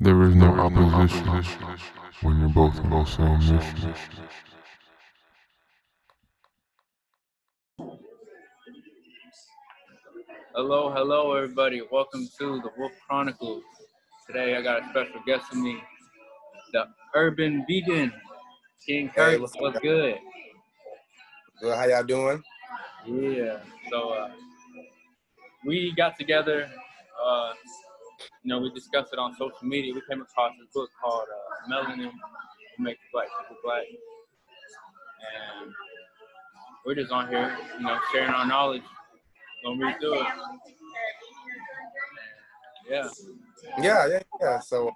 There is no opposition when you're both on the same mission. Hello, hello, everybody. Welcome to the Wolf Chronicles. Today, I got a special guest with me, the Herban Vegan, King Hey, Kurt. what's what's good? Good. How y'all doing? Yeah. So uh, we got together. Uh, you know, we discussed it on social media. We came across this book called uh, "Melanin Will Make Black People Black," and we're just on here, you know, sharing our knowledge. Gonna read through it. Yeah. Yeah, yeah, yeah. So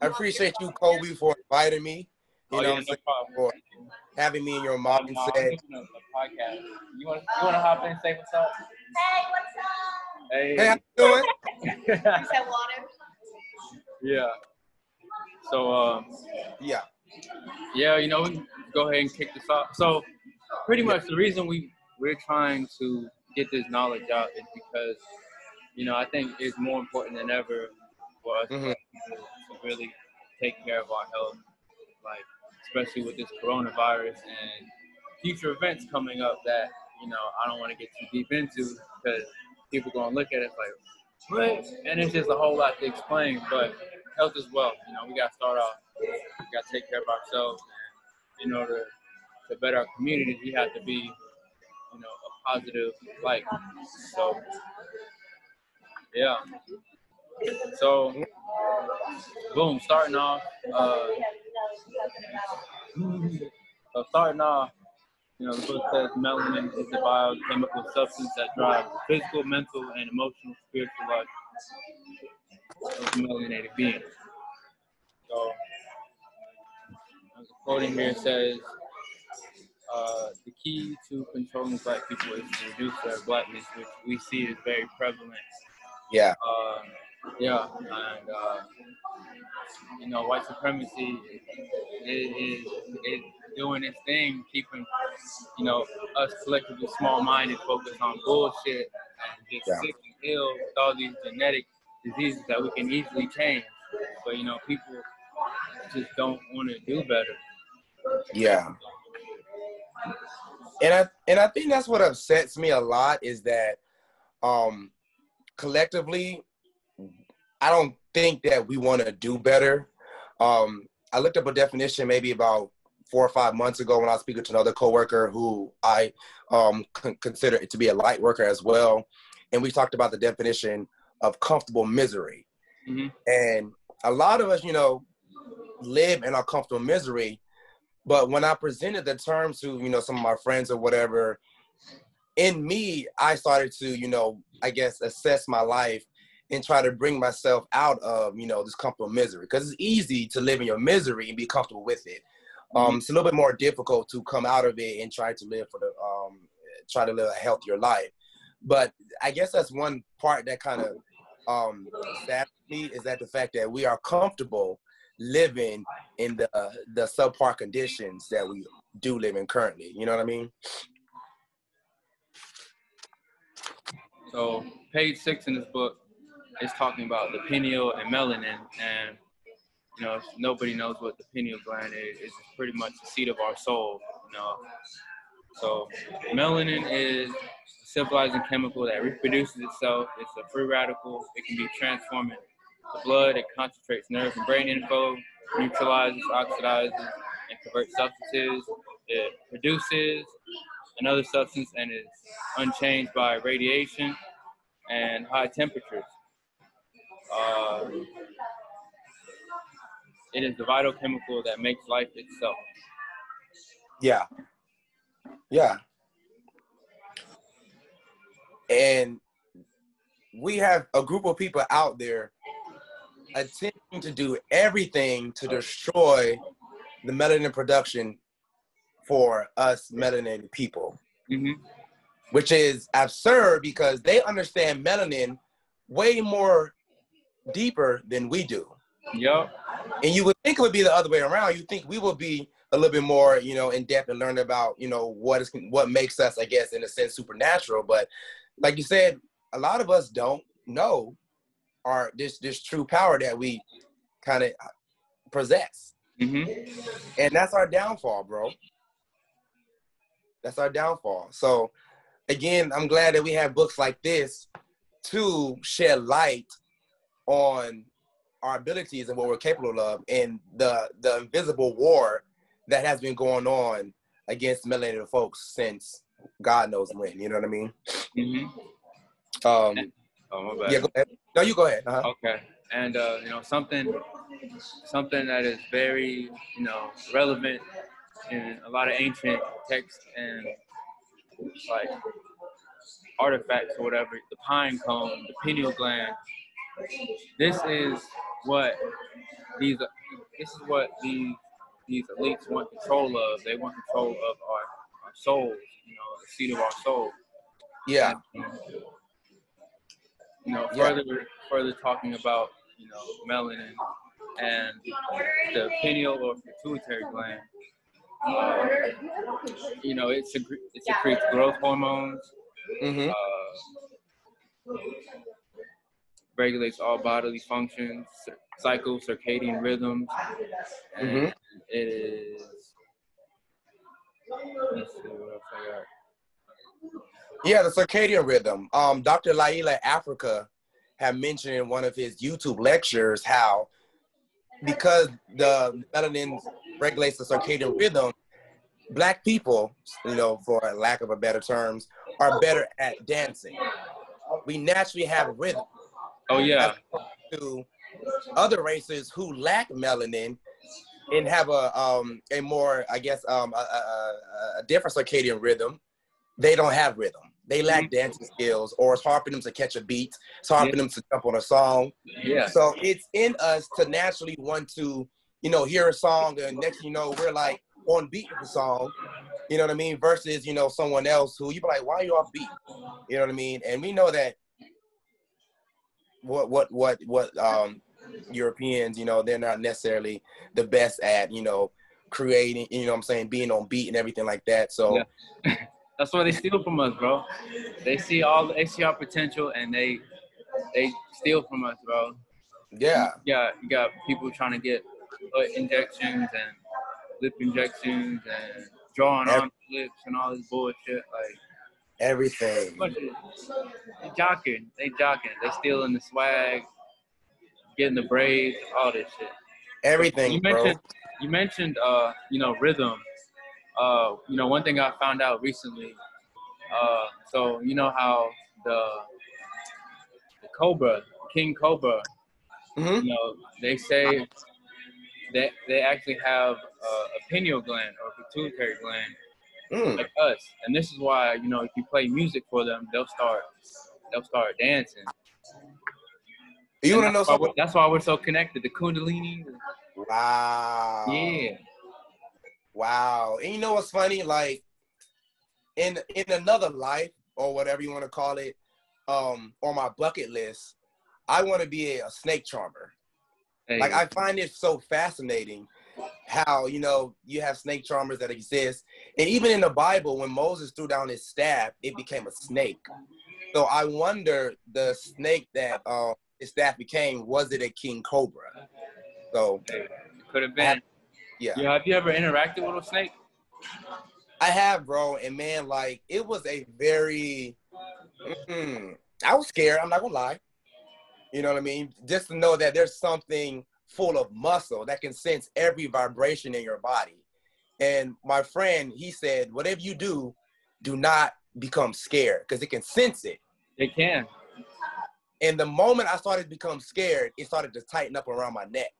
I appreciate you, Kobe, for inviting me. You Oh, know, yeah, I'm no saying, for having me in your I'm mindset. thinking of podcast. You want you want to hop in and say what's up? Hey, what's Hey. Hey, how you doing? You said water? yeah. So um, Yeah. yeah, you know, we go ahead and kick this off. So pretty much the reason we we're trying to get this knowledge out is because you know I think it's more important than ever for us Mhm. to, to really take care of our health, like especially with this coronavirus and future events coming up that you know I don't want to get too deep into because people gonna look at it like what, and it's just a whole lot to explain. But health is wealth. You know, we gotta start off. We gotta take care of ourselves. And in order to better our communities, we have to be, you know, a positive light. So, yeah. So, boom, starting off. Uh, so starting off, you know, the book says melanin is a biochemical substance that drives physical, mental, and emotional, spiritual life of a melanated being. So, a here says, uh, the key to controlling black people is to reduce their blackness, which we see is very prevalent. Yeah. Uh, yeah, and uh, you know, white supremacy is, is, doing its thing, keeping you know us collectively small-minded, focused on bullshit and just Yeah. sick and ill with all these genetic diseases that we can easily change. But you know, people just don't want to do better. Yeah. And I and I think that's what upsets me a lot is that um collectively I don't think that we want to do better. Um I looked up a definition maybe about four or five months ago when I was speaking to another coworker who I um con- consider it to be a light worker as well, and we talked about the definition of comfortable misery. Mhm. And a lot of us, you know, live in our comfortable misery. But when I presented the term to, you know, some of my friends or whatever, in me, I started to, you know, I guess assess my life and try to bring myself out of, you know, this comfortable misery. Because it's easy to live in your misery and be comfortable with it. Um, it's a little bit more difficult to come out of it and try to live for the, um, try to live a healthier life. But I guess that's one part that kind of um, saddens me is that the fact that we are comfortable living in the the subpar conditions that we do live in currently. You know what I mean? So page six in this book is talking about the pineal and melanin, and you know nobody knows what the pineal gland is. It's pretty much the seat of our soul. You know, so melanin is a civilizing chemical that reproduces itself. It's a free radical. It can be transformed into blood. It concentrates nerve and brain info, neutralizes, oxidizes, and converts substances. It produces another substance and is unchanged by radiation and high temperatures. Uh, it is the vital chemical that makes life itself. Yeah. Yeah. And we have a group of people out there attempting to do everything to destroy the melanin production for us melanated people. hmm which is absurd because they understand melanin way more deeper than we do. Yup. And you would think it would be the other way around. You think we would be a little bit more, you know, in depth and learn about, you know, what is what makes us, I guess, in a sense, supernatural. But like you said, a lot of us don't know our this this true power that we kind of possess. hmm And that's our downfall, bro. That's our downfall. So again, I'm glad that we have books like this to shed light on our abilities and what we're capable of and the the invisible war that has been going on against melanated folks since God knows when. You know what I mean? hmm Um, Oh my bad. yeah, go ahead. No, you go ahead. Uh-huh. Okay, and uh, you know something, something that is very you know relevant in a lot of ancient texts and like artifacts or whatever. The pine cone, the pineal gland. This is what these. This is what these these elites want control of. They want control of our, our souls. You know, the seat of our soul. Yeah. you know, Yeah. further further talking about you know melanin and the pineal or pituitary gland. Uh, you know, it secre- it secretes growth hormones, hmm uh, regulates all bodily functions, cycle circadian rhythms, and Mhm. it is. Let's see what else I got. Yeah, the circadian rhythm. Um, Dr. Llaila Afrika had mentioned in one of his YouTube lectures how because the melanin regulates the circadian rhythm, black people, you know, for lack of a better terms, are better at dancing. We naturally have rhythm Oh yeah, to other races who lack melanin and have a um a more I guess um a, a, a- different circadian rhythm. They don't have rhythm. They lack dancing skills, or it's hard for them to catch a beat. It's hard for them to jump on a song. yeah. So it's in us to naturally want to, you know, hear a song, and next you know, we're like on beat with the song. You know what I mean? Versus, you know, someone else who you be like, why are you off beat? You know what I mean? And we know that what what what what um Europeans, you know, they're not necessarily the best at, you know, creating, you know what I'm saying, being on beat and everything like that. So Yeah. That's why they steal from us, bro. They see all they see our potential and they they steal from us, bro. yeah. You got you got people trying to get foot injections and lip injections and drawing Every- on lips and all this bullshit. Like Everything. they jocking, they jocking, they stealing the swag, getting the braids, all this shit. Everything, you bro. mentioned you mentioned uh you know rhythm uh you know one thing i found out recently uh so you know how the, the cobra king cobra hmm you know they say that they actually have a pineal gland or pituitary gland Mm. like us and this is why you know if you play music for them they'll start they'll start dancing You want to know that's why, something? we're, that's why we're so connected the kundalini Wow. yeah Wow. And you know what's funny? Like in in another life or whatever you want to call it, um, on my bucket list, I want to be a, a snake charmer. Hey, Like I find it so fascinating how you know you have snake charmers that exist, and even in the Bible, when Moses threw down his staff, it became a snake. So I wonder the snake that uh, his staff became was it a king cobra? So could have been yeah. Yeah, have you ever interacted with a snake? I have, bro, and man, like it was a very. mm, I was scared. I'm not gonna lie. You know what I mean? Just to know that there's something full of muscle that can sense every vibration in your body. And my friend, he said, whatever you do, do not become scared because it can sense it. It can. And the moment I started to become scared, it started to tighten up around my neck.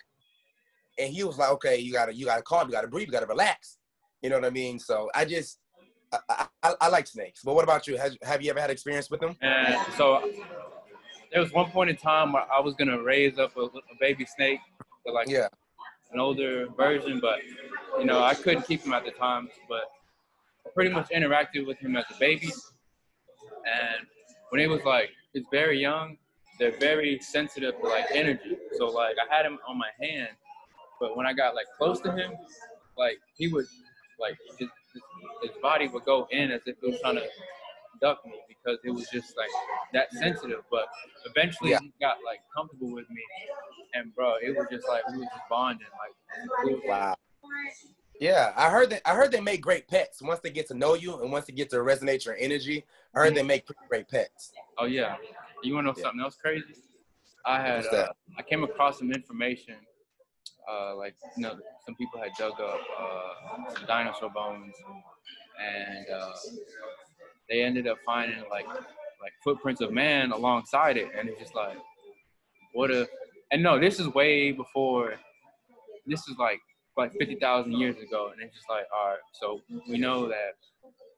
And he was like, "Okay, you gotta, you gotta calm, you gotta breathe, you gotta relax." You know what I mean? So I just, I, I, I- like snakes. But what about you? Has, have you ever had experience with them? And so there was one point in time where I was gonna raise up a, a baby snake, like Yeah. an older version, but you know I couldn't keep him at the time. But I pretty much interacted with him as a baby, and when he was like he's very young, they're very sensitive to like energy. So like I had him on my hand, but when I got like close to him, like he would like his, his, his body would go in as if it was trying to abduct me because it was just like that sensitive. But eventually Yeah. he got like comfortable with me, and bro, it was just like we were just bonding. Like Wow. Yeah, I heard that. I heard they make great pets once they get to know you and once they get to resonate your energy. I heard they make pretty great pets. Oh yeah. You wanna know Yeah. something else crazy? I had that? uh, I came across some information. Uh, like you know, some people had dug up uh, some dinosaur bones, and uh, they ended up finding like like footprints of man alongside it, and it's just like, what if? And no, this is way before. This is like like fifty thousand years ago, and it's just like, all right, so we know that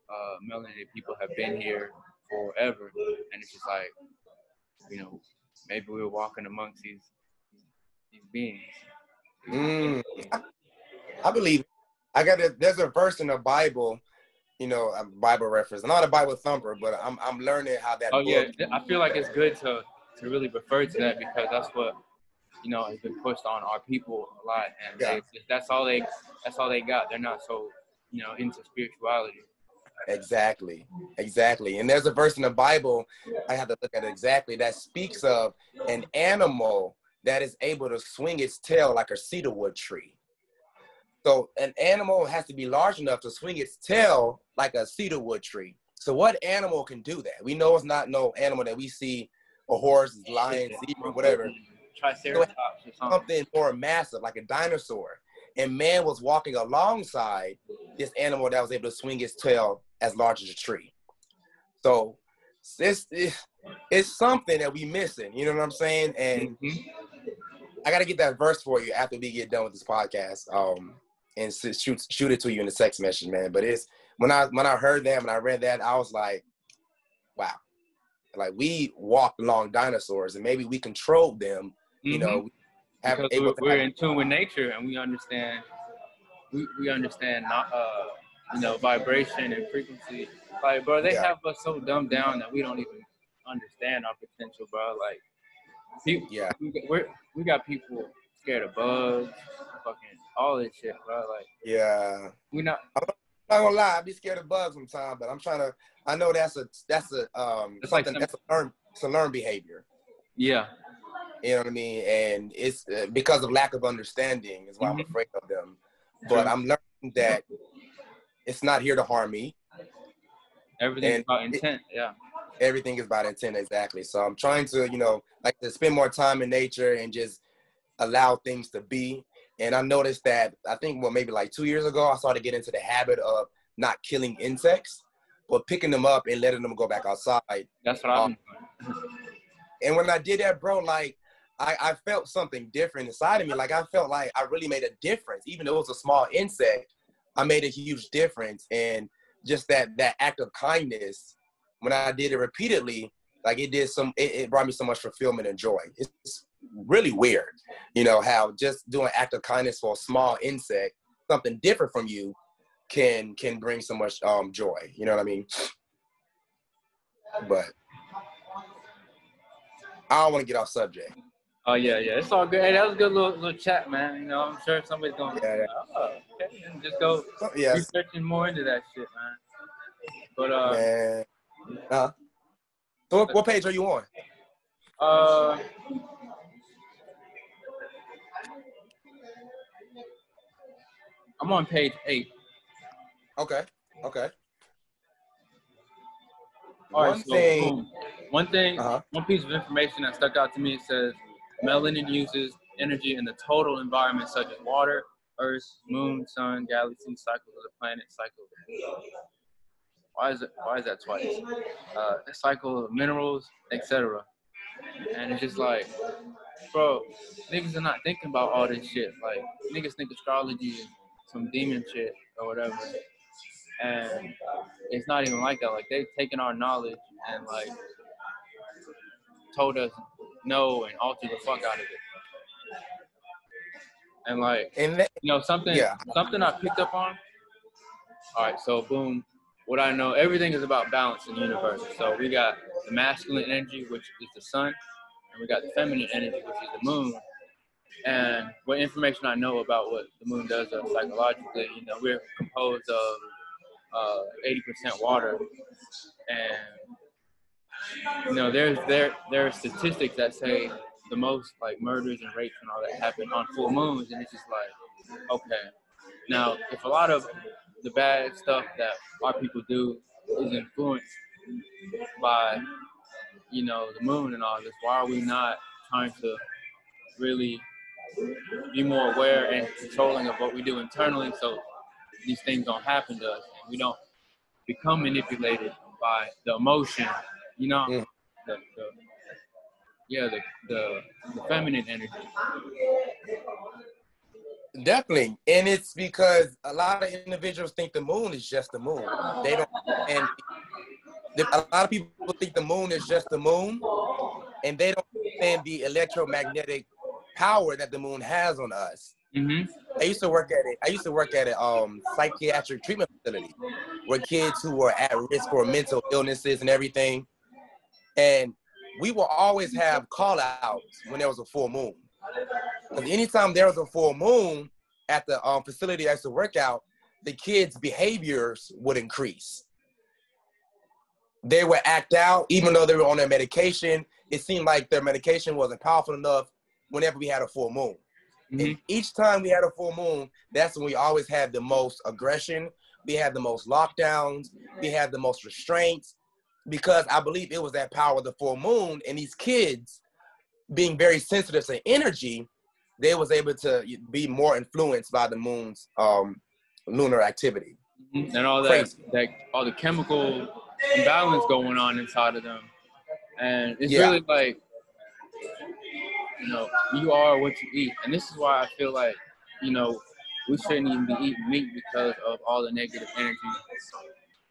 uh, melanated people have been here forever, and it's just like, you know, maybe we were walking amongst these these beings. Mm. I believe. I got a, there's a verse in the Bible, you know, a Bible reference. I'm not a Bible thumper, but I'm I'm learning how that. Oh yeah, I feel like it's good to to really refer to that because that's what you know has been pushed on our people a lot, and Yeah. they, that's all they that's all they got. They're not so you know into spirituality. Exactly, exactly. And there's a verse in the Bible, I have to look at it exactly, that speaks of an animal that is able to swing its tail like a cedarwood tree. So an animal has to be large enough to swing its tail like a cedarwood tree. So what animal can do that? We know it's not no animal that we see a horse, lion, zebra, whatever. Triceratops or something. Something more massive like a dinosaur. And man was walking alongside this animal that was able to swing its tail as large as a tree. So this it's something that we missing. You know what I'm saying? And Mhm. I got to get that verse for you after we get done with this podcast. Um, and shoot shoot it to you in the text message, man. But it's when I when I heard that and I read that, I was like, wow, like we walked along dinosaurs and maybe we controlled them. You Mhm. know, have, we're, we're in tune with nature and we understand we, we understand not uh you know vibration and frequency like bro they Yeah. have us so dumbed down that we don't even understand our potential bro like people, yeah, we, we're, we got people scared of bugs fucking all this shit bro like yeah. we not Not gonna lie, I be scared of bugs sometimes, but I'm trying to. I know that's a that's a um It's like some- that's a learn it's a learn behavior. yeah You know what I mean? And it's uh, because of lack of understanding is why I'm Mhm. afraid of them. But I'm learning that it's not here to harm me. everything's And about it- intent yeah Everything is about intent, exactly. So I'm trying to, you know, like to spend more time in nature and just allow things to be. And I noticed that I think well maybe like two years ago I started getting into the habit of not killing insects, but picking them up and letting them go back outside. that's what I'm. Um, doing And when I did that, bro, like I, I felt something different inside of me. Like I felt like I really made a difference, even though it was a small insect. I made a huge difference, and just that that act of kindness, when I did it repeatedly, like it did some, it, it brought me so much fulfillment and joy. It's really weird, you know, how just doing act of kindness for a small insect, something different from you, can can bring so much um joy. You know what I mean? But I don't want to get off subject. Oh yeah, yeah, it's all good. Hey, that was a good little little chat, man. You know, I'm sure somebody's gonna Yeah, yeah. oh, okay, and just go So, yes, researching more into that shit, man. But uh, man. Uh, so what, what page are you on? uh, I'm on page eight. Okay, okay. All right, One so thing. boom. one thing, Uh-huh. one piece of information that stuck out to me. It says melanin uses energy in the total environment, such as water, Earth, Moon, Sun, galaxy, cycles of the planet, cycle. Why is it? Why is that twice? Uh, cycle of minerals, etc. And it's just like, bro, niggas are not thinking about all this shit. Like niggas think astrology is some demon shit or whatever. And it's not even like that. Like they've taken our knowledge and like told us no and altered the fuck out of it. And like And that, you know something Yeah. something I picked up on. All right, so boom. What I know, everything is about balance in the universe. So we got the masculine energy, which is the sun, and we got the feminine energy, which is the moon. And what information I know about what the moon does uh, psychologically, you know, we're composed of uh, 80% water, and you know, there's there there are statistics that say the most like murders and rapes and all that happen on full moons, and it's just like, okay, now if a lot of the bad stuff that our people do is influenced by you know the moon and all this, why are we not trying to really be more aware and controlling of what we do internally so these things don't happen to us and we don't become manipulated by the emotion, you know, Mm. the, the, yeah, the, the, the feminine energy. Definitely, and it's because a lot of individuals think the moon is just the moon. They don't, and a lot of people think the moon is just the moon, and they don't understand the electromagnetic power that the moon has on us. hmm I used to work at it. I used to work at a um, psychiatric treatment facility where kids who were at risk for mental illnesses and everything, and we will always have call outs when there was a full moon. Because anytime there was a full moon at the um, facility I used to work out, the kids' behaviors would increase. They would act out, even though they were on their medication. It seemed like their medication wasn't powerful enough whenever we had a full moon. hmm And each time we had a full moon, that's when we always had the most aggression. We had the most lockdowns. We had the most restraints because I believe it was that power of the full moon. And these kids, being very sensitive to energy, they was able to be more influenced by the moon's um, lunar activity. Mm-hmm. and all that, Crazy. that all the chemical imbalance going on inside of them, and it's Yeah. really like, you know, you are what you eat, and this is why I feel like, you know, we shouldn't even be eating meat because of all the negative energy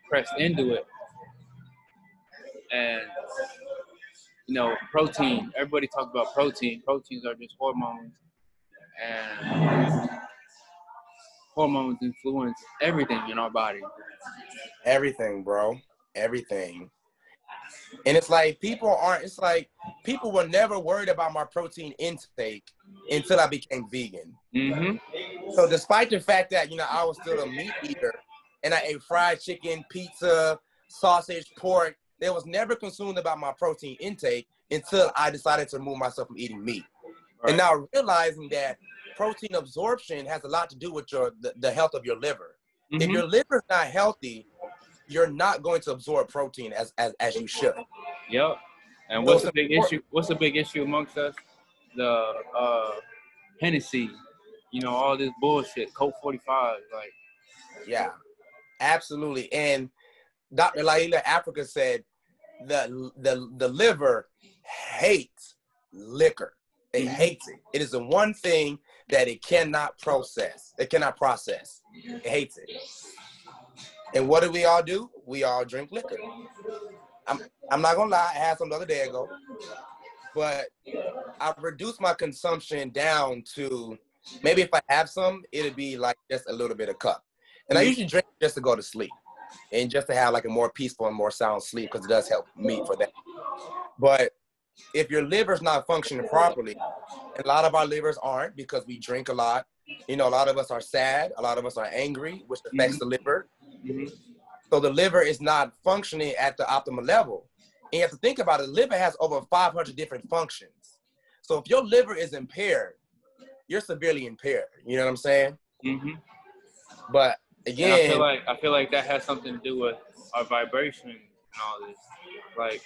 pressed into it, and you know, protein. Everybody talks about protein. Proteins are just hormones, and hormones influence everything in our body. Everything, bro. Everything. And it's like people aren't, it's like people were never worried about my protein intake until I became vegan. Mm-hmm. So despite the fact that, you know, I was still a meat eater and I ate fried chicken, pizza, sausage, pork, they was never consumed about my protein intake until I decided to remove myself from eating meat. And now realizing that protein absorption has a lot to do with your the, the health of your liver. If Mhm. your liver's not healthy, you're not going to absorb protein as as, as you should. Yep. And what's the big important. issue? What's the big issue amongst us? The uh, Hennessy. You know, all this bullshit. Colt 45. Like, Yeah, absolutely. And Dr. Llaila Afrika said the the the liver hates liquor. It Mhm. hates it. It is the one thing that it cannot process. It cannot process. It hates it. And what do we all do? We all drink liquor. I'm I'm not gonna lie, I had some the other day ago, but I've reduced my consumption down to maybe if I have some, it'd be like just a little bit of cup. And I Mhm. usually drink just to go to sleep and just to have like a more peaceful and more sound sleep because it does help me for that. But if your liver's not functioning properly, and a lot of our livers aren't because we drink a lot. You know, a lot of us are sad, a lot of us are angry, which affects the liver. Mhm. So the liver is not functioning at the optimal level. And you have to think about it, the liver has over 500 different functions. So if your liver is impaired, you're severely impaired. You know what I'm saying? Mhm. But And I feel like I feel like that has something to do with our vibration and all this. Like,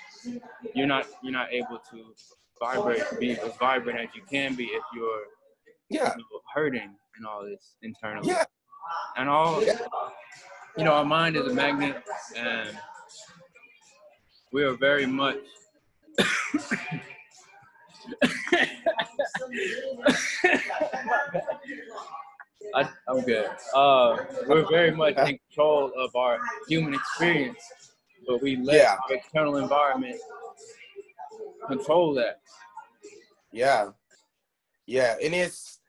you're not you're not able to vibrate, be as vibrant as you can be if you're yeah, you know, hurting and all this internally. yeah, and all Yeah. You know our mind is a magnet and we are very much I, I'm good. Uh, we're very much in control of our human experience, but we let Yeah. our external environment control that. yeah, yeah. And it's,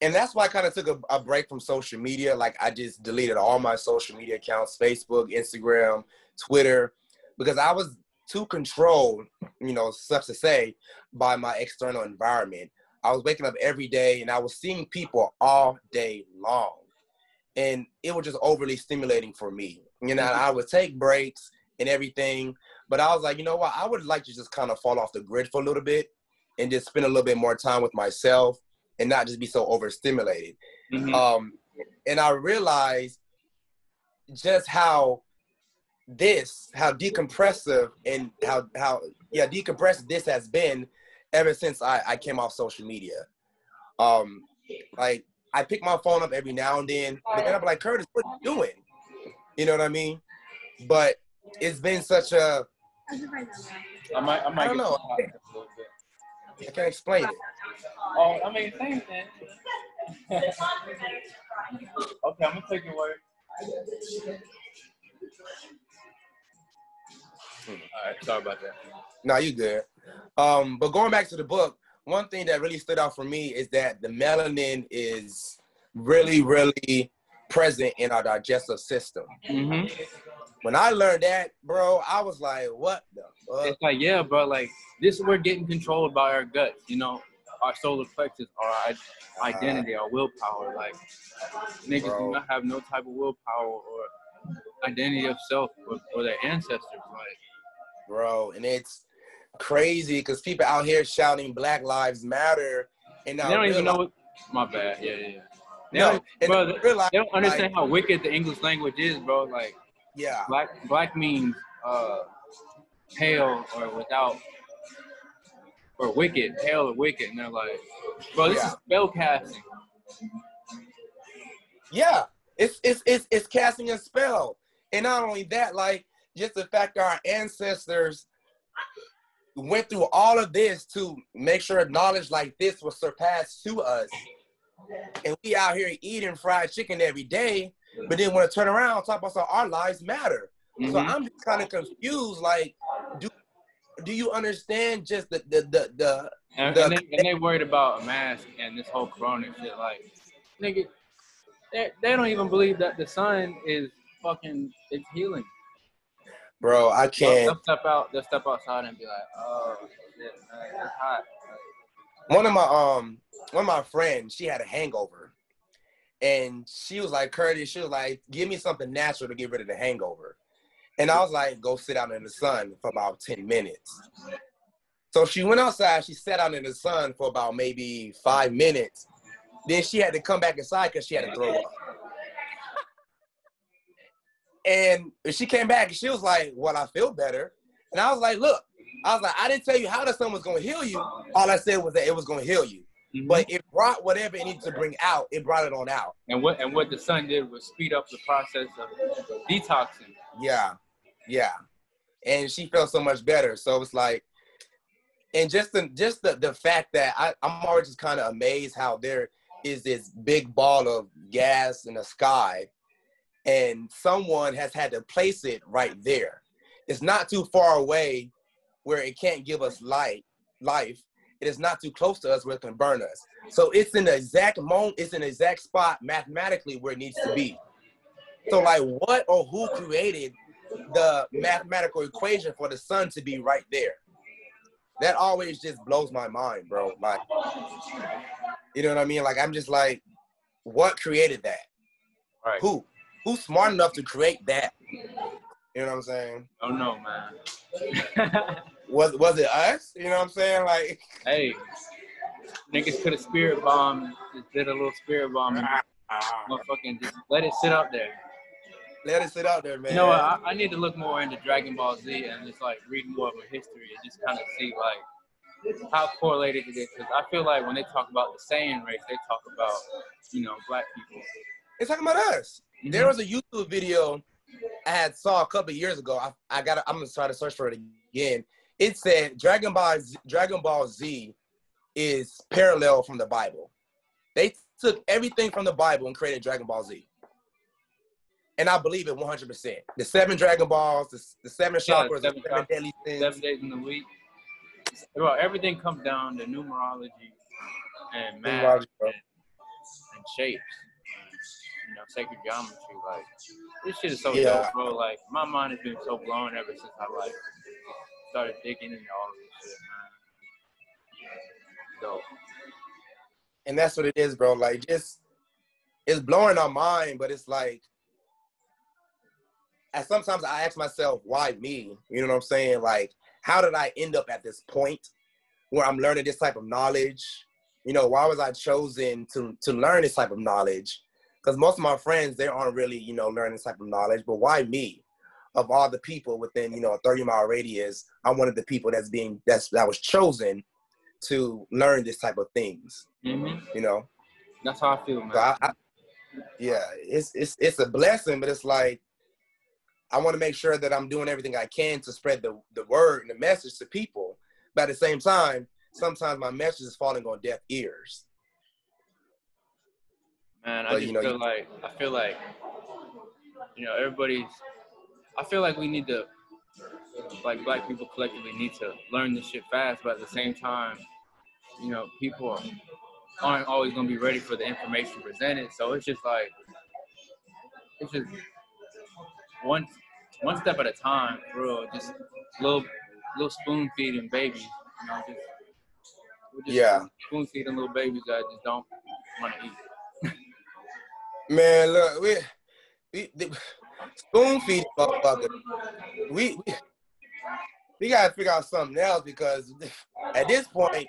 and that's why I kind of took a, a break from social media. Like I just deleted all my social media accounts, Facebook, Instagram, Twitter, because I was too controlled, you know, such to say, by my external environment. I was waking up every day and I was seeing people all day long. And it was just overly stimulating for me. You know, mm-hmm. I would take breaks and everything, but I was like, you know what? I would like to just kind of fall off the grid for a little bit and just spend a little bit more time with myself and not just be so overstimulated. Mhm. Um, and I realized just how this, how decompressive and how how yeah, decompressive this has been ever since I, I came off social media. Um, like I pick my phone up every now and then, but then I'm like, Kurtis, what are you doing? You know what I mean? But it's been such a I might, I might I don't get know. I can't explain it. Oh, I mean, same thing. okay, I'm gonna take your word. All right, sorry about that. No, you good. Um, but going back to the book, one thing that really stood out for me is that the melanin is really, really present in our digestive system. hmm When I learned that, bro, I was like, what the fuck? It's like, yeah, bro, like this we're getting controlled by our guts, you know, our solar plexus, our i- uh-huh. identity, our willpower. Like niggas Bro. do not have no type of willpower or identity of self or, or their ancestors. Like, Bro, and it's crazy because people out here shouting Black Lives Matter and they don't even know what. My bad. Yeah, yeah. yeah. They No, don't, bro, they they don't understand like, how wicked the English language is, bro. Like yeah, black, black means uh, pale or without, or wicked, pale or wicked, and they're like, bro, this Yeah. is spell casting. yeah. It's it's it's it's casting a spell, and not only that, like just the fact our ancestors went through all of this to make sure knowledge like this was surpassed to us, and we out here eating fried chicken every day, but then want to turn around talk about so our lives matter. So Mhm. I'm just kind of confused. Like, do do you understand just the the the, the And, the- and, they, and they worried about a mask and this whole corona shit. Like, nigga, they, they don't even believe that the sun is fucking it's healing. bro? I can't. they'll step out, they'll step outside and be like, oh shit, man, it's hot. one of my um one of my friends she had a hangover and she was like Kurtis she was like give me something natural to get rid of the hangover. And i mm. was like go sit out in the sun for about 10 minutes. So she went outside she sat out in the sun for about maybe five minutes. Then she had to come back inside because she had to throw up. And she came back and she was like well i feel better. And i was like look I was like, I didn't tell you how the sun was gonna heal you. All I said was that it was gonna heal you. Mhm. But it brought whatever it needed to bring out. It brought it on out. and what and what the sun did was speed up the process of detoxing. Yeah, yeah. And she felt so much better. So it's like, and just the just the the fact that I, I'm always just kind of amazed how there is this big ball of gas in the sky, and someone has had to place it right there. It's not too far away where it can't give us light life. It is not too close to us where it can burn us. So it's in the exact moment, it's in the exact spot mathematically where it needs to be. So like what or who created the mathematical equation for the sun to be right there? That always just blows my mind, bro. Like you know what I mean? Like I'm just like, what created that? Right. Who? Who's smart enough to create that? You know what I'm saying? Oh no, man. Was was it us? You know what I'm saying? Like hey, niggas could have spirit bomb, just did a little spirit bomb and ah. motherfucking just let it sit out there. let it sit out there, man. You know what? I, I need to look more into Dragon Ball Z and just like read more of a history and just kind of see like how correlated it is. Because I feel like when they talk about the Saiyan race, they talk about you know black people. It's talking about us. Mm-hmm. There was a YouTube video I had saw a couple years ago. I, I got. I'm gonna try to search for it again. It said Dragon Ball Z, Dragon Ball Z is parallel from the Bible. They took everything from the Bible and created Dragon Ball Z. And I believe it 100%. The seven Dragon Balls, the, the seven Yeah, chakras, seven the seven deadly sins. seven days in the week. Well, everything comes down to numerology and math Numerology, and, and shapes. And, you know, sacred geometry. Like this shit is so Yeah. dope, bro. Like my mind has been so blown ever since I like started digging into all this shit, man. And that's what it is, bro. Like just it's blowing our mind, but it's like and sometimes I ask myself, why me? You know what I'm saying? Like, how did I end up at this point where I'm learning this type of knowledge? You know, why was I chosen to to learn this type of knowledge? Because most of my friends, they aren't really, you know, learning this type of knowledge. But why me? Of all the people within, you know, a 30 mile radius, I'm one of the people that's being that's that was chosen to learn this type of things. hmm You know, That's how I feel, man. so I, I, yeah, it's it's it's a blessing, but it's like I want to make sure that I'm doing everything I can to spread the the word and the message to people. But at the same time, sometimes my message is falling on deaf ears. Man, I But, just you know, feel you- like I feel like you know everybody's. I feel like we need to, like black people collectively, need to learn this shit fast. But at the same time, you know, people are, aren't always gonna be ready for the information presented. So it's just like it's just one one step at a time, bro. Just little little spoon feeding babies, you know, just, just Yeah. spoon feeding little babies that just don't want to eat. Man, look, we, we spoon feed motherfucker. We, we we gotta figure out something else because at this point,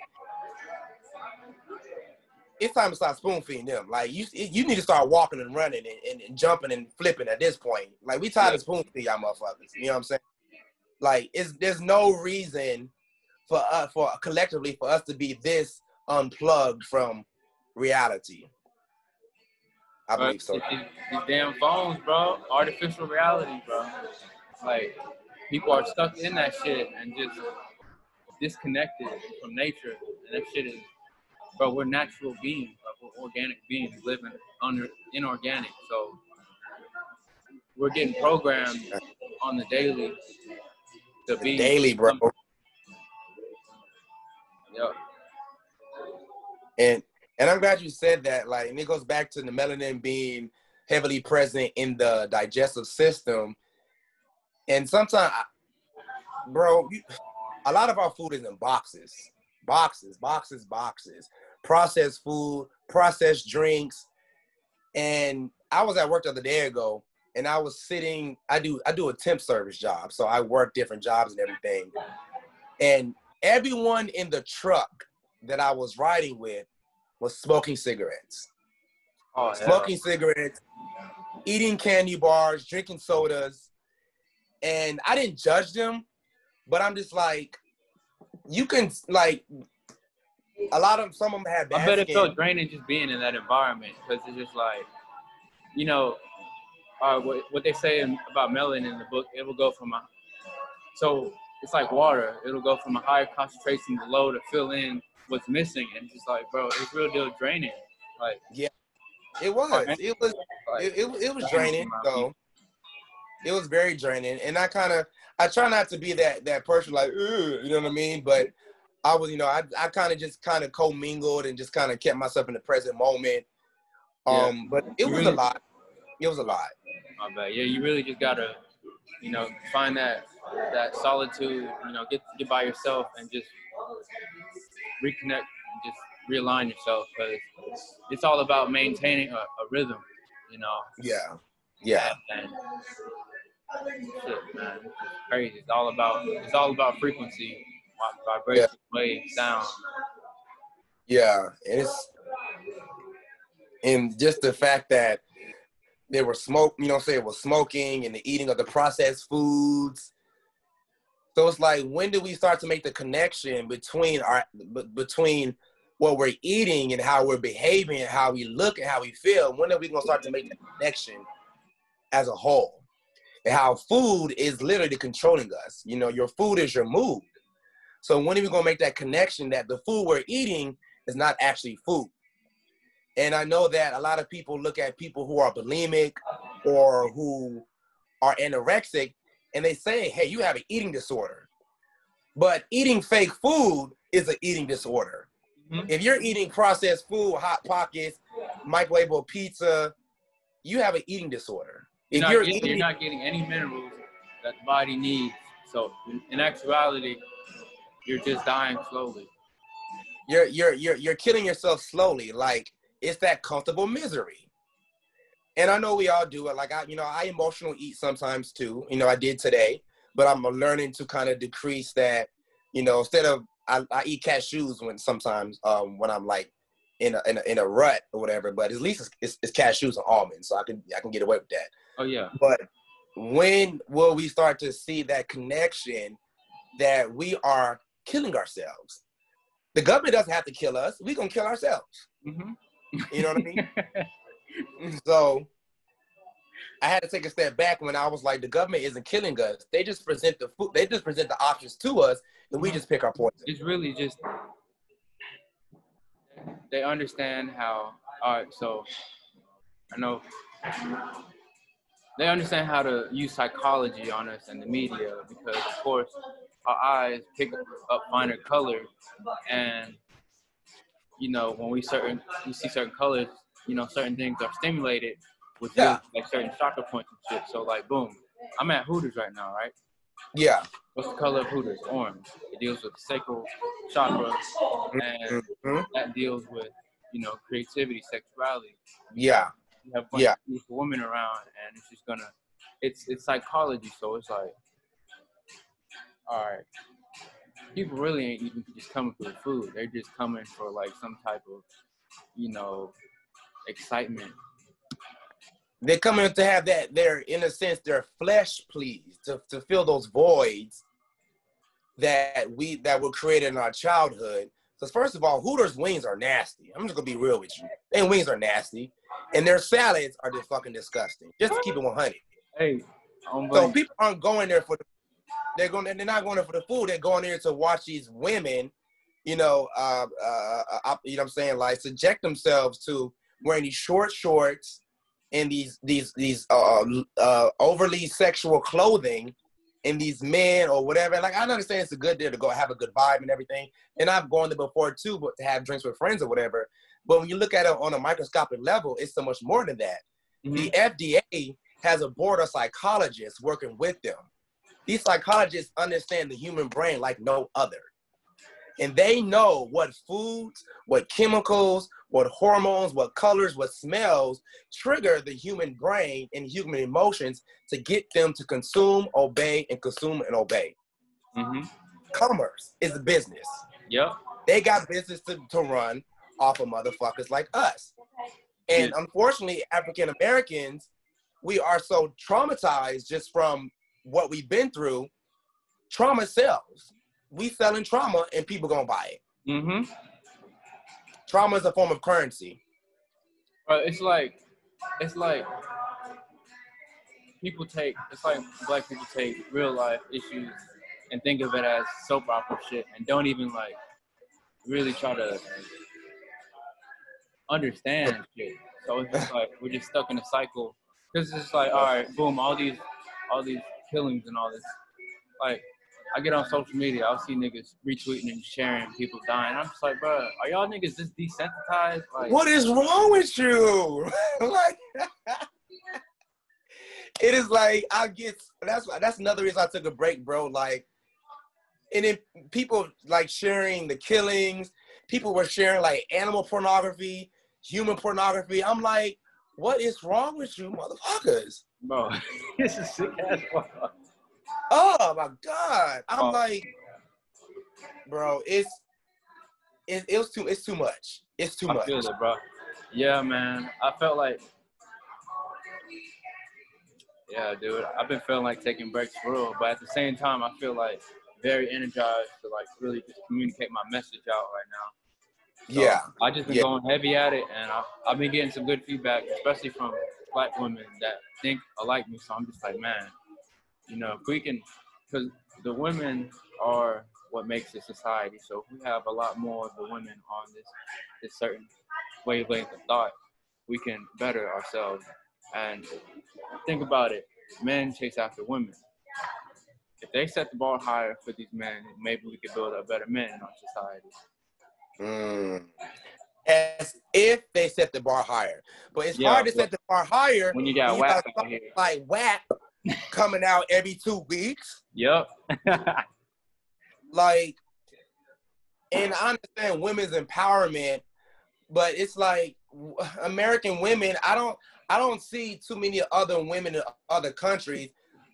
it's time to start spoon feeding them. Like you, you need to start walking and running and, and, and jumping and flipping at this point. Like we tired of spoon feeding y'all motherfuckers. You know what I'm saying? Like it's there's no reason for us for collectively for us to be this unplugged from reality. I believe so. These, these damn phones, bro. Artificial reality, bro. Like people are stuck in that shit and just disconnected from nature. And that shit is, bro. We're natural beings, bro. we're organic beings living under inorganic. So we're getting programmed on the daily to be Daily, bro. Yep. And and I'm glad you said that. Like, and it goes back to the melanin being heavily present in the digestive system. And sometimes, bro, you, a lot of our food is in boxes, boxes, boxes, boxes. Processed food, processed drinks. And I was at work the other day ago, and I was sitting. I do I do a temp service job, so I work different jobs and everything. And everyone in the truck that I was riding with was smoking cigarettes. Oh. Smoking cigarettes, eating candy bars, drinking sodas. And I didn't judge them, but I'm just like, you can like a lot of some of them have bad I bet it felt draining just being in that environment because it's just like, you know, uh, what, what they say in, about melanin in the book, it will go from a, so it's like water. It'll go from a higher concentration to low to fill in what's missing. And just like, bro, it's real deal draining. Like, yeah, It was. It was it, it, it was draining though. It was very draining, and I kind of I try not to be that that person like you know what I mean. But I was, you know, I I kind of just kind of commingled and just kind of kept myself in the present moment. Um, but it was a lot. It was a lot. my bad. Yeah, you really just gotta, you know, find that that solitude. You know, get get by yourself and just reconnect and just realign yourself because it's all about maintaining a, a rhythm. You know, Yeah, yeah, and shit, man, it's crazy. It's all about it's all about frequency, vi- vibration, wave, sound. yeah. And it's and just the fact that they were smoke, you know, I'm saying, was smoking and the eating of the processed foods. So it's like, when do we start to make the connection between our b- between what we're eating and how we're behaving and how we look and how we feel? When are we gonna start to make the connection as a whole? And how food is literally controlling us. You know, your food is your mood. So when are we gonna make that connection that the food we're eating is not actually food? And I know that a lot of people look at people who are bulimic or who are anorexic and they say, hey, you have an eating disorder. But eating fake food is an eating disorder. Mhm. If you're eating processed food, hot pockets, microwavable pizza, you have an eating disorder. You're If not, you're getting, eating, you're not getting any minerals that the body needs. So in, in actuality, you're just dying slowly. you're you're you're you're killing yourself slowly. Like it's that comfortable misery. And I know we all do it. Like I, you know, I emotional eat sometimes too. You know, I did today, but I'm learning to kind of decrease that. You know, instead of I, I eat cashews when sometimes um, when I'm like in a, in a in a rut or whatever. But at least it's, it's, it's cashews and almonds, so I can I can get away with that. Oh yeah. But when will we start to see that connection that we are killing ourselves? The government doesn't have to kill us. We gonna kill ourselves. hmm You know what I mean? so I had to take a step back when I was like, the government isn't killing us. They just present the food. They just present the options to us, and we uh-huh. just pick our poison. it's really just they understand how all right so i know they understand how to use psychology on us and the media because of course our eyes pick up finer colors and you know when we certain we see certain colors you know certain things are stimulated with Yeah. like certain chakra points and shit so like boom i'm at hooters right now right Yeah. What's the color of Hooters? Orange. It deals with the sacral chakra, and Mhm. that deals with you know creativity, sexuality. Yeah. You have a bunch Yeah. of beautiful women around, and it's just gonna. It's it's psychology, so it's like, all right, people really ain't even just coming for the food. They're just coming for like some type of, you know, excitement. They're coming to have that. They're in a sense, their flesh pleased to, to fill those voids that we that were created in our childhood. Because first of all, Hooters wings are nasty. I'm just gonna be real with you. Their wings are nasty, and their salads are just fucking disgusting. Just to keep it 100. Hey, um, So people aren't going there for the. They're going. They're not going there for the food. They're going there to watch these women, you know, uh, uh, uh, you know, what I'm saying, like subject themselves to wearing these short shorts and these these these uh, uh, overly sexual clothing, and these men or whatever. Like I understand it's a good day to go have a good vibe and everything, and I've gone there before too, but to have drinks with friends or whatever. But when you look at it on a microscopic level, it's so much more than that. The FDA has a board of psychologists working with them. These psychologists understand the human brain like no other. And they know what foods, what chemicals, what hormones, what colors, what smells trigger the human brain and human emotions to get them to consume, obey, and consume and obey. hmm Commerce is a business. Yep. They got business to, to run off of motherfuckers like us. And unfortunately, African Americans, we are so traumatized just from what we've been through. Trauma sells. We selling trauma and people gonna buy it. hmm Trauma is a form of currency. But it's like, it's like people take, it's like black people take real life issues and think of it as soap opera shit and don't even like really try to understand shit. So it's just like we're just stuck in a cycle. Cause it's just like, all right, boom, all these, all these killings and all this. Like, I get on social media, I'll see niggas retweeting and sharing people dying. I'm just like, bro, are y'all niggas just desensitized? Like, What is wrong with you? like, it is like I get. That's why that's another reason I took a break, bro. Like, and then people like sharing the killings. People were sharing like animal pornography, human pornography. I'm like, what is wrong with you, motherfuckers? Bro, this is sick ass fuck. Oh my god! I'm Oh. like, bro, it's it, it was too. It's too much. It's too I much. feel it, bro. Yeah, man. I felt like, yeah, dude. I've been feeling like taking breaks for real, but at the same time, I feel like very energized to like really just communicate my message out right now. So, Yeah. I just been Yeah. going heavy at it, and I, I've been getting some good feedback, especially from black women that think alike me. So I'm just like, man, you know, if we can, because the women are what makes a society. So if we have a lot more of the women on this this certain wavelength of thought, we can better ourselves. And think about it, men chase after women. If they set the bar higher for these men, maybe we could build a better men in our society. Mm. As if they set the bar higher. But it's Yeah, hard to set the bar higher When you got when WAP got out here. something like WAP coming out every two weeks. Yep. Like, and I understand women's empowerment, but it's like American women, I don't I don't see too many other women in other countries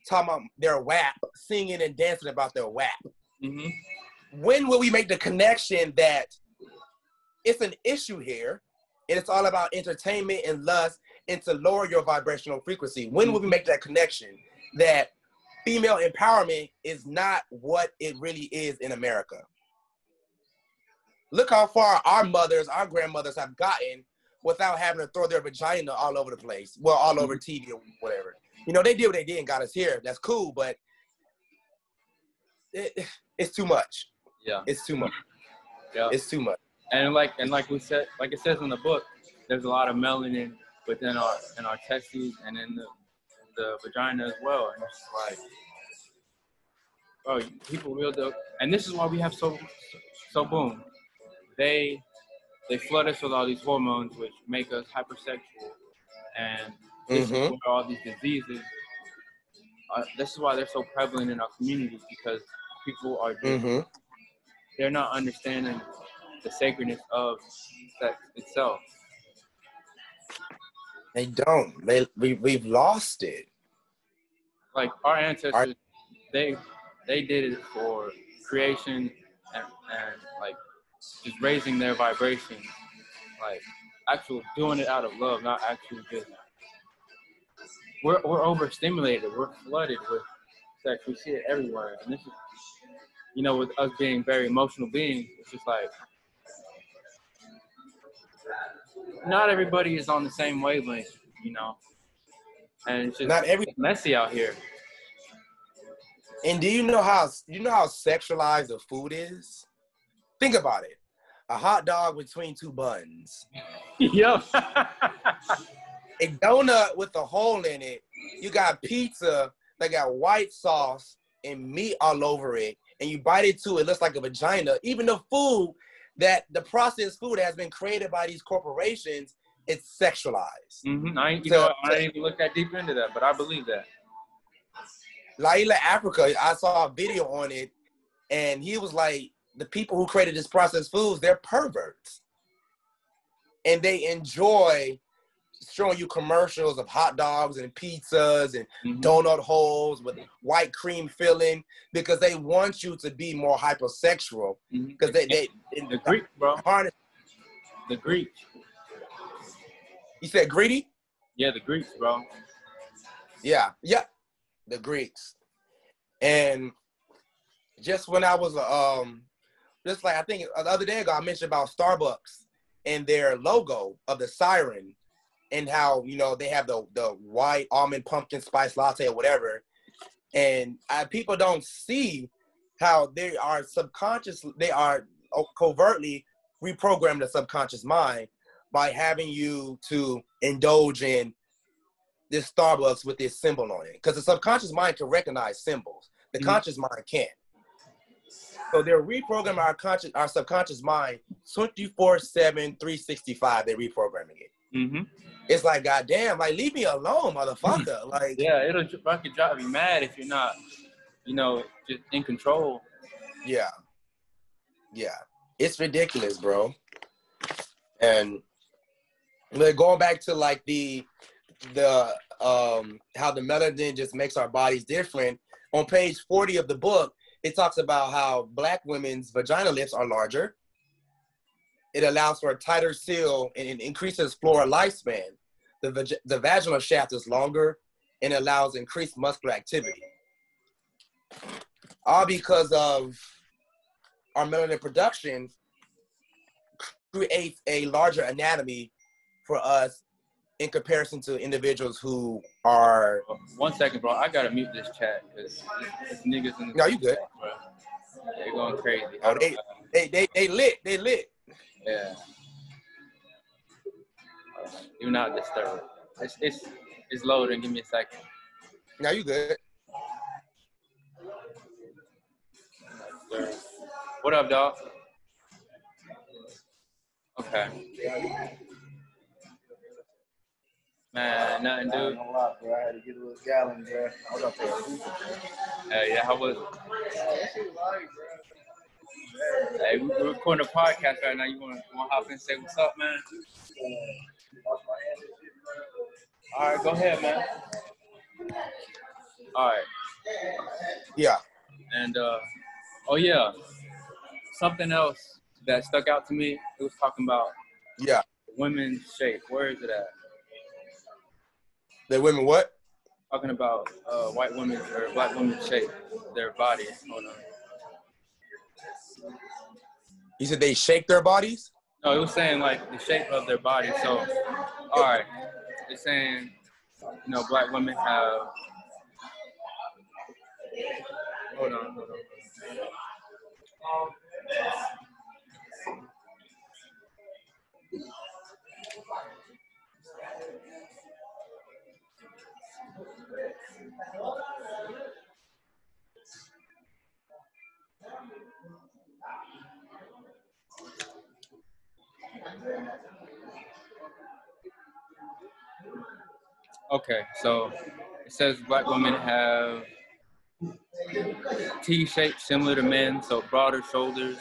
talking about their WAP, singing and dancing about their WAP. hmm When will we make the connection that it's an issue here and it's all about entertainment and lust and to lower your vibrational frequency? When will we make that connection that female empowerment is not what it really is in America? Look how far our mothers, our grandmothers have gotten without having to throw their vagina all over the place. Well, all over mm-hmm. TV or whatever. You know, they did what they did and got us here. That's cool, but it, it's too much. Yeah. It's too much. Yeah. It's too much. and like and like we said, like it says in the book, there's a lot of melanin within our in our testes and in the the vagina as well. And it's like, oh, people real dope. And this is why we have so so boom. They they flood us with all these hormones which make us hypersexual, and this Mhm. is where all these diseases. Uh, this is why they're so prevalent in our communities because people are just hmm they're not understanding the sacredness of sex itself. They don't. They we we've lost it. Like our ancestors, they they did it for creation and, and like just raising their vibration, like actual doing it out of love, not actually just. We're we're overstimulated. We're flooded with sex. We see it everywhere, and this is, you know, with us being very emotional beings, it's just like. Not everybody is on the same wavelength, you know, and it's just Not every. messy out here. And do you know how you know how sexualized the food is? Think about it. A hot dog between two buns, Yep. a donut with a hole in it. You got pizza that got white sauce and meat all over it, and you bite it too. It looks like a vagina. Even the food that the processed food has been created by these corporations, it's sexualized. hmm I, ain't- you So- know, I didn't even look that deep into that, but I believe that. Llaila Afrika, I saw a video on it, and he was like, the people who created this processed foods, they're perverts. And they enjoy showing you commercials of hot dogs and pizzas and Mhm. donut holes with white cream filling because they want you to be more hypersexual because they, they, the Greek, bro. harness. The Greek. You said greedy? Yeah, the Greeks, bro. Yeah, yeah, the Greeks. And just when I was um, just like I think the other day ago, I mentioned about Starbucks and their logo of the siren, and how you know they have the the white almond pumpkin spice latte or whatever, and I, people don't see how they are subconscious, they are covertly reprogram the subconscious mind by having you to indulge in this Starbucks with this symbol on it. Because the subconscious mind can recognize symbols. The Mhm. conscious mind can't. So they're reprogramming our conscious our subconscious mind 24-7, 365, they're reprogramming it. hmm It's like, goddamn, like leave me alone, motherfucker. Like Yeah, it'll fucking drive you mad if you're not, you know, just in control. Yeah. Yeah. It's ridiculous, bro. And like going back to like the the um how the melanin just makes our bodies different. On page 40 of the book, it talks about how black women's vagina lips are larger. It allows for a tighter seal and it increases floor lifespan. The, vag- the vaginal shaft is longer and allows increased muscular activity. All because of our melanin production creates a larger anatomy for us in comparison to individuals who are Uh, One second, bro. I gotta mute this chat because niggas in the No, you good. bro. They're going crazy. Oh, they- they they they lit they lit Yeah. Uh, Do not disturb. It's it's it's loading. Give me a second. now you good What up, dog? Okay. Man, nothing, I ain't dude. gonna lie, bro. I had to get a little gallon, bro. I was out there. Uh, yeah, how was? Hey, we- we're recording a podcast right now. You want to hop in and say what's up, man? All right, go ahead, man. All right, Yeah. and uh, oh yeah, something else that stuck out to me. It was talking about Yeah. women's shape. Where is it at? The women what? Talking about uh, white women or black women's shape, their body. Hold on. You said they shake their bodies? No, it was saying like the shape of their body. So, all right, it's saying, you know, black women have. Hold on, hold on. Okay, so it says black women have T shape similar to men, so broader shoulders,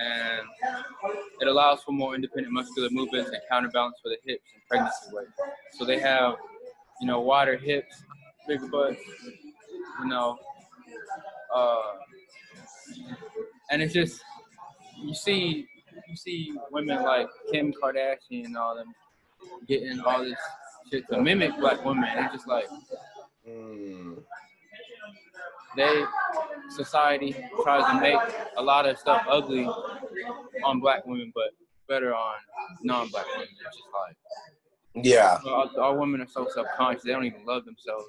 and it allows for more independent muscular movements and counterbalance for the hips and pregnancy weight. So they have, you know, wider hips, bigger butts, you know, uh, and it's just you see you see women like Kim Kardashian and all them getting all this shit to mimic black women. It's just like Mm. they society tries to make a lot of stuff ugly on black women, but better on non-black women. It's just like Yeah. our, our women are so subconscious; they don't even love themselves.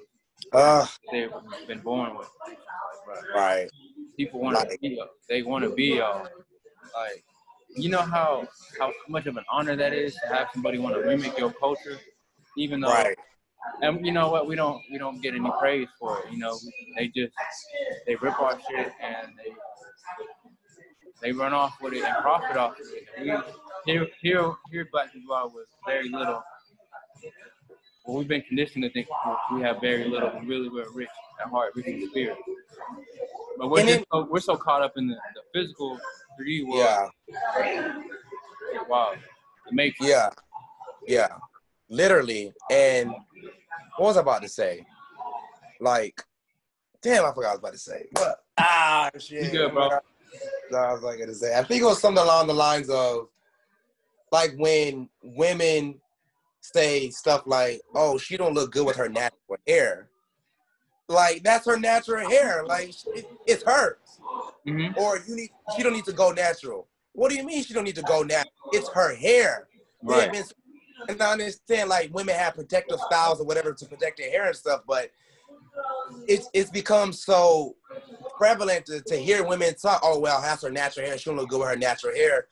Uh, They've been born with. right. People want to be. They want to be y'all. Like, you know how how much of an honor that is to have somebody want to mimic your culture, even though Right. and you know what? We don't we don't get any praise for it. You know, they just they rip our shit and they they run off with it and profit off of it. We, here here here black people are with very little. Well, we've been conditioned to think we have very little. We really we're rich at heart, rich in spirit. But we're so, we're so caught up in the, the physical 3D world. Yeah. Wow. It makes Yeah. Yeah. Literally. And what was I about to say? Like, damn, I forgot what I was about to say. But ah shit. You good, bro. No, I was like gonna say. I think it was something along the lines of like when women say stuff like, "Oh, she don't look good with her natural hair." Like that's her natural hair. Like it, it's hers. Mhm. Or you need. She don't need to go natural. What do you mean she don't need to go natural? It's her hair. Right. been- and I understand like women have protective styles or whatever to protect their hair and stuff, but it's it's become so prevalent to, to hear women talk, oh well, that's her natural hair, she don't look good with her natural hair.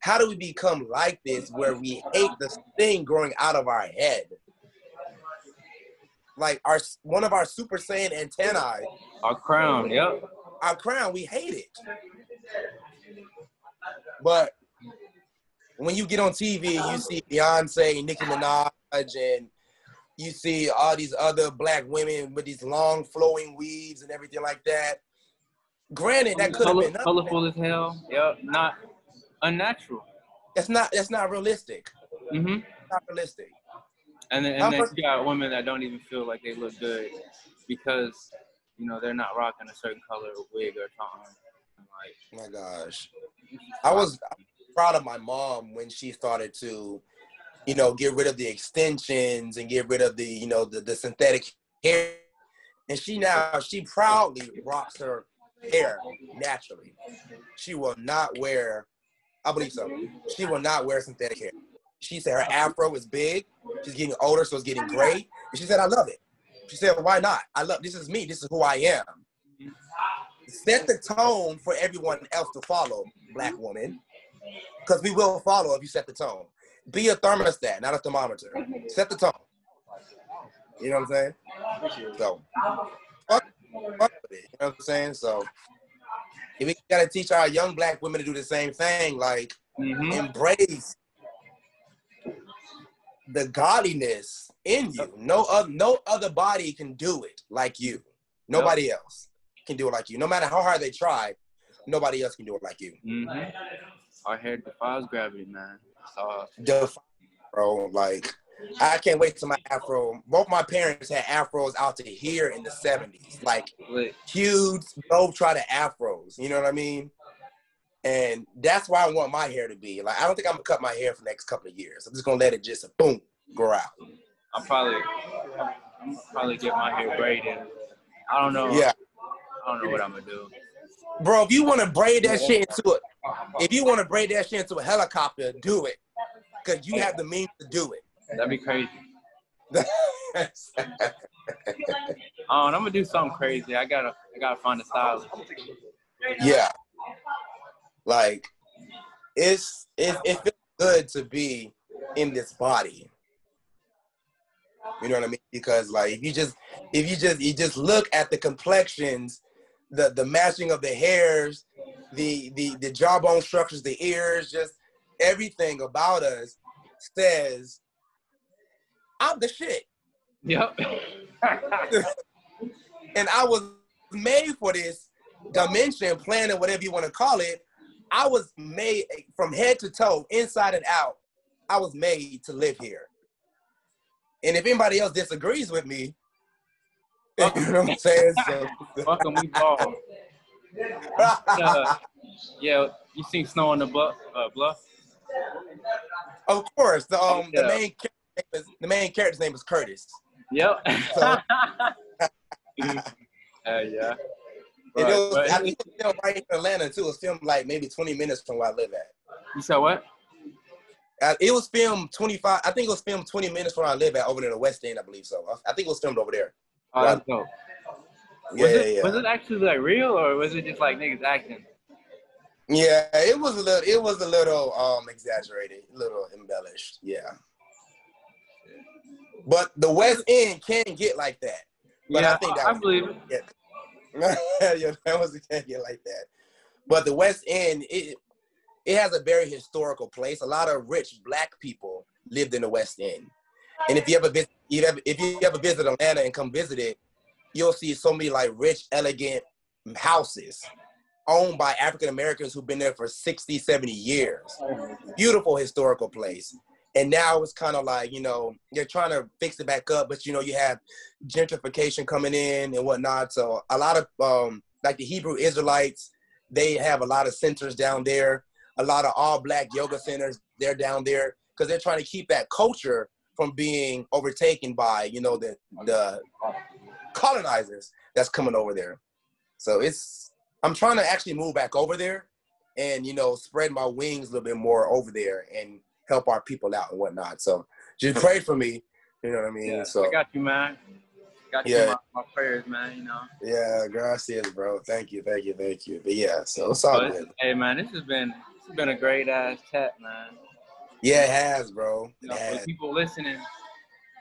How do we become like this where we hate the thing growing out of our head? Like our one of our super saiyan antennae, Our crown. Yep. Our crown, we hate it. But when you get on TV, you see Beyonce, Nicki Minaj, and you see all these other black women with these long flowing weaves and everything like that. Granted, that could have been colorful as hell. Yep. Not unnatural. That's not that's not realistic. Mm-hmm. Not realistic. And then, and then you got women that don't even feel like they look good because you know they're not rocking a certain color wig or something. Like, Oh my gosh. I was proud of my mom when she started to, you know, get rid of the extensions and get rid of the, you know, the, the synthetic hair. And she now she proudly rocks her hair naturally. She will not wear, I believe so. She will not wear synthetic hair. She said her afro is big. She's getting older, so it's getting gray. And she said, I love it. She said, why not? I love this is me. This is who I am. Set the tone for everyone else to follow, black woman. Because we will follow if you set the tone. Be a thermostat, not a thermometer. Set the tone. You know what I'm saying? So, fuck, fuck it. You know what I'm saying? So, if we gotta teach our young black women to do the same thing, like mhm. embrace the godliness in you. No other, no other body can do it like you. Nobody else can do it like you. No matter how hard they try, nobody else can do it like you. Mhm. Our hair defies gravity, man. So Def- bro, like I can't wait till my afro. Both my parents had afros out to here in the '70s, like Lit. huge, globe trotter afros. You know what I mean? And that's why I want my hair to be. Like I don't think I'm gonna cut my hair for the next couple of years. I'm just gonna let it just boom grow out. I'm probably I'm probably get my hair braided. I don't know. Yeah, I don't know what I'm gonna do. bro. If you want to braid that shit into it, if you want to braid that shit into a helicopter, do it, cause you have the means to do it. That'd be crazy. Oh, I'm gonna do something crazy. I gotta I gotta find a stylist. yeah, like it's it, it feels good to be in this body. You know what I mean? Because like if you just if you just you just look at the complexions, the the matching of the hairs, the the the jawbone structures, the ears, just everything about us says I'm the shit. Yep. and I was made for this dimension, planet, whatever you want to call it. I was made from head to toe, inside and out. I was made to live here. And if anybody else disagrees with me, you know what I'm saying? So, Fuck we ball. Uh, yeah, you seen Snow on the Bluff? Uh, bluff? of course, the um the main character is, the main character's name is Curtis. Yep. So- uh, yeah. Right, it was, but- I think it was filmed right in Atlanta too. It was filmed like maybe 20 minutes from where I live at. you said what? It was filmed 25. I think it was filmed 20 minutes from where I live at over there in the West End, I believe so. I, think it was filmed over there. Oh, that's dope. Yeah, was, it, yeah, yeah. was it actually like real or was it just like niggas acting? Yeah, it was a little. It was a little um exaggerated, a little embellished. Yeah. But the West End can get like that. But yeah, I think that I was- believe it. yeah, that was can't get like that. But the West End, it it has a very historical place. A lot of rich black people lived in the West End. And if you ever visit, if you ever visit Atlanta and come visit it, you'll see so many like rich, elegant houses owned by African Americans who've been there for 60, 70 years. Beautiful historical place. And now it's kind of like, you know, they're trying to fix it back up, but you know, you have gentrification coming in and whatnot. So a lot of um like the Hebrew Israelites, they have a lot of centers down there, a lot of all black yoga centers, they're down there because they're trying to keep that culture from being overtaken by, you know, the the colonizers that's coming over there. So it's I'm trying to actually move back over there and you know spread my wings a little bit more over there and help our people out and whatnot. So just pray for me. You know what I mean? Yeah, so I got you, man. Got you Yeah. in my, my prayers, man. You know. yeah, gracias, bro. Thank you, thank you, thank you. But yeah, so it's all good. hey, man, this has been has been a great ass chat, man. Yeah, it has, bro. You It know, for has. people listening,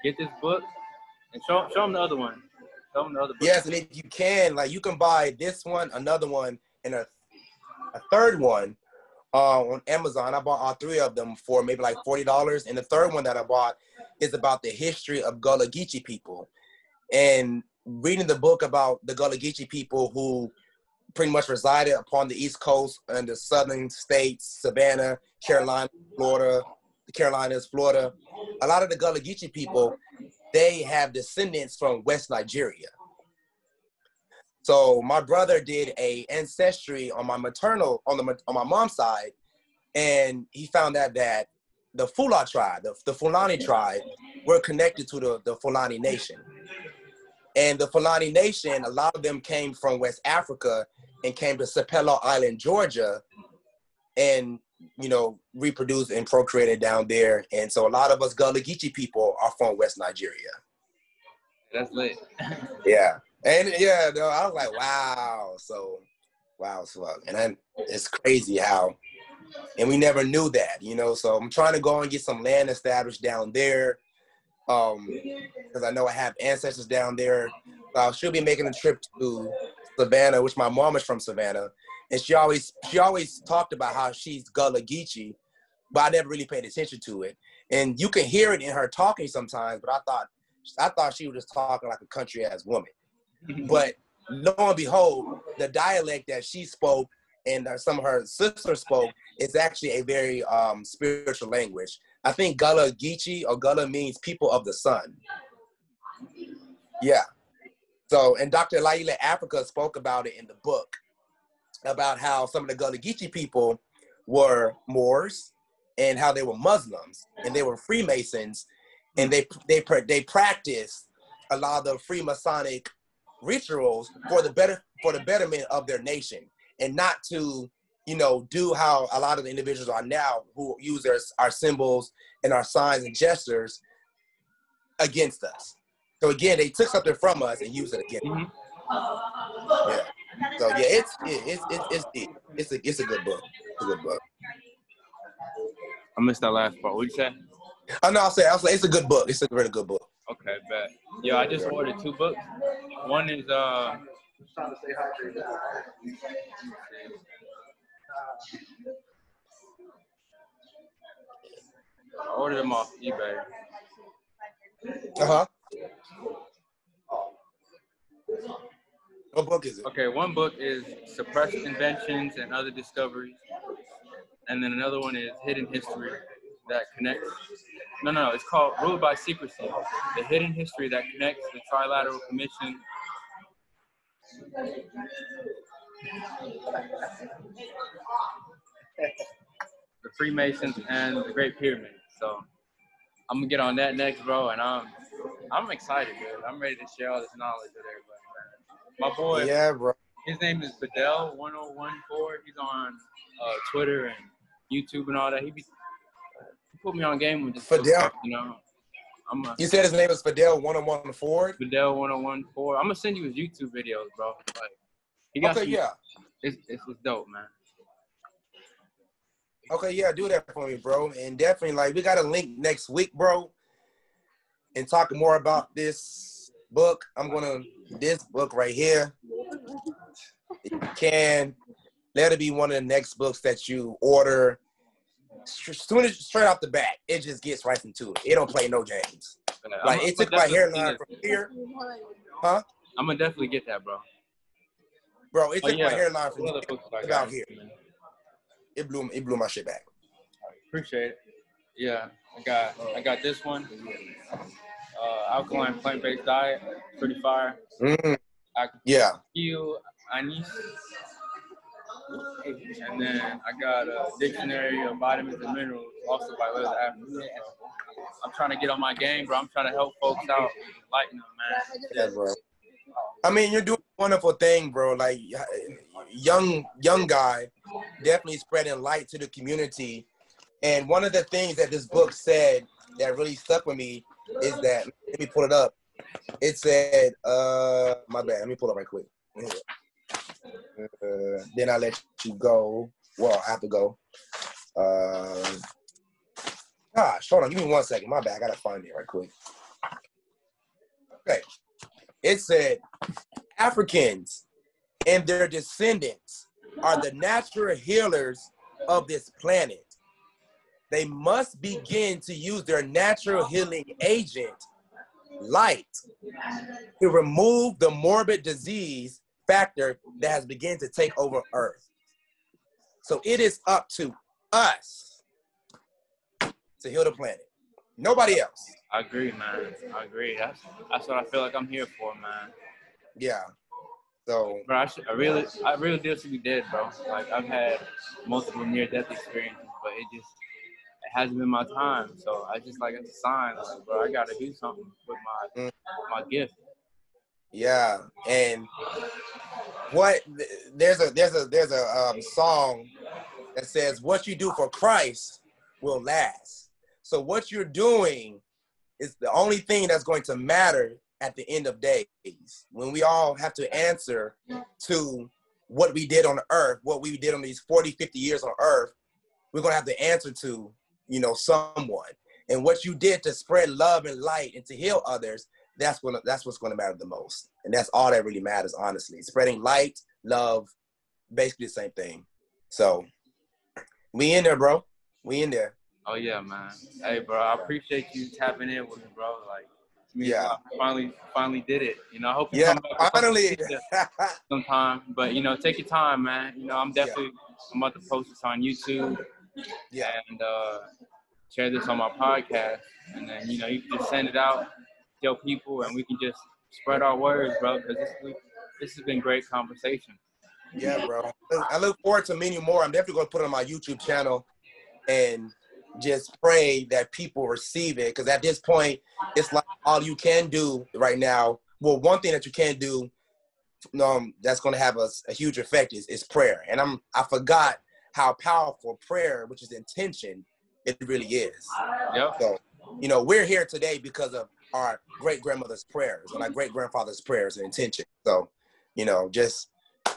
get this book and show show them the other one. Show them the other book. Yes, and if you can, like, you can buy this one, another one, and a, a third one uh, on Amazon. I bought all three of them for maybe like forty dollars, and the third one that I bought is about the history of Gullah Geechee people, and reading the book about the Gullah Geechee people who pretty much resided upon the East Coast and the southern states, Savannah, Carolina, Florida, the Carolinas, Florida. A lot of the Gullah Geechee people, they have descendants from West Nigeria. So my brother did a ancestry on my maternal on the on my mom's side, and he found out that the Fula tribe, the, the Fulani tribe, were connected to the, the Fulani nation. And the Fulani nation, a lot of them came from West Africa and came to Sapelo Island, Georgia, and you know reproduced and procreated down there. And so a lot of us Gullah Geechee people are from West Nigeria. That's lit. Yeah. And yeah, no, I was like, wow. So, wow, as fuck. And then it's crazy how, and we never knew that, you know. So I'm trying to go and get some land established down there, um, because I know I have ancestors down there. I should be making a trip to Savannah, which my mom is from Savannah, and she always she always talked about how she's Gullah Geechee, but I never really paid attention to it. And you can hear it in her talking sometimes, but I thought I thought she was just talking like a country ass woman. But lo and behold, the dialect that she spoke and uh, some of her sisters spoke is actually a very um, spiritual language. I think Gullah Geechee or Gullah means people of the sun. Yeah. So, and Dr. Llaila Afrika spoke about it in the book about how some of the Gullah Geechee people were Moors and how they were Muslims and they were Freemasons and they they they practiced a lot of the Freemasonic rituals for the better for the betterment of their nation and not to you know do how a lot of the individuals are now who use their our symbols and our signs and gestures against us. So again, they took something from us and used it against. us. Mhm. Yeah. So yeah, it's it's it's it's deep. It's a it's a good book. It's a good book. I missed that last part. What did you say? Oh no, I'll say I'll say it's a good book. It's a really good book. Okay, bet. Yo, I just ordered two books. One is uh Just trying to stay hydrated. I ordered them off eBay. Uh huh. What book is it? Okay, one book is Suppressed Inventions and Other Discoveries. And then another one is Hidden History that connects. No, no, no, it's called Ruled by Secrecy The Hidden History that connects the Trilateral Commission. The Freemasons and the Great Pyramid. So I'm gonna get on that next, bro, and I'm I'm excited, dude. I'm ready to share all this knowledge with everybody, man. My boy, Yeah, bro. his name is Fidel1014. He's on uh, Twitter and YouTube and all that. He, be, he put me on game with this Fidel? you know. I'm a You said his name is Fidel One on One Ford. Fidel1014. I'm gonna send you his YouTube videos, bro. Like, he got Okay, some, yeah. It's, it's, it's dope, man. Okay, yeah, do that for me, bro. And definitely, like, we got a link next week, bro. And talk more about this book. I'm gonna this book right here. If you can let it be one of the next books that you order. Soon as straight off the bat, it just gets right into it. It don't play no games. I'm Like it took my hairline from here, huh? I'm gonna definitely get that, bro. bro. It Oh, took yeah. my hairline from here. here. It blew it blew my shit back. Appreciate it. Yeah, I got I got this one. Uh, alkaline plant-based diet, pretty fire. Mm, I yeah. Aqiyl Aniys. And then I got a dictionary of vitamins and minerals, also by Liz Afrika. I'm trying to get on my game, bro. I'm trying to help folks out, lighten them, man. Yeah, bro. I mean, you're doing a wonderful thing, bro. Like young young guy, definitely spreading light to the community. And one of the things that this book said that really stuck with me is that let me pull it up. It said, uh, my bad. Let me pull it up right quick. Uh, then I let you go. Well, I have to go. Uh, gosh, hold on. Give me one second. My bad. I gotta find it right quick. Okay. It said Africans and their descendants are the natural healers of this planet. They must begin to use their natural healing agent, light, to remove the morbid disease factor that has begun to take over Earth. So it is up to us to heal the planet. Nobody else. I agree, man. I agree. That's that's what I feel like I'm here for, man. Yeah. So Bro, I, should, I really, I really do should be dead, bro. Like I've had multiple near-death experiences, but it just hasn't been my time. So I just like it's a sign, like, bro, I gotta do something with my Mm. my gift. Yeah, and what there's a there's a there's a um, song that says what you do for Christ will last. So what you're doing is the only thing that's going to matter at the end of days when we all have to answer to what we did on earth, what we did on these 40, 50 years on earth. We're going to have to answer to, you know, someone. And what you did to spread love and light and to heal others, that's when that's what's going to matter the most and that's all that really matters honestly spreading light love basically the same thing so we in there bro we in there Oh yeah, man. Hey, bro, I appreciate you tapping in with me, bro. Like, me, Yeah. I finally, finally did it. You know, I hope you yeah come back with finally sometime. But you know, take your time, man. You know, I'm definitely I'm about to post this on YouTube, yeah and uh, share this on my podcast, and then you know you can just send it out, tell people, and we can just spread our words, bro. Because this this has been great conversation. Yeah, bro. I look forward to many more. I'm definitely gonna put it on my YouTube channel and just pray that people receive it. Because at this point, it's like all you can do right now. Well, one thing that you can do, um, that's gonna have a, a huge effect is is prayer. And I'm I forgot how powerful prayer, which is intention, it really is. Yep. So, you know, we're here today because of our great grandmother's prayers and our great grandfather's prayers and intention. So, you know, just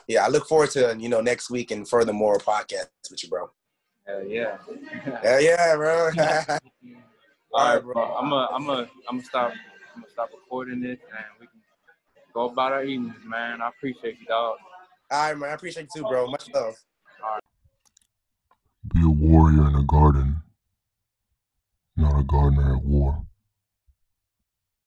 yeah, I look forward to you know next week and furthermore podcasts with you, bro. Hell yeah. Hell yeah, bro. All right, bro. I'm gonna I'm gonna I'm gonna stop I'm gonna stop recording this and we can go about our evenings, man. I appreciate you, dog. All right, man. I appreciate you too, bro. Much love. Be a warrior in a garden, not a gardener at war.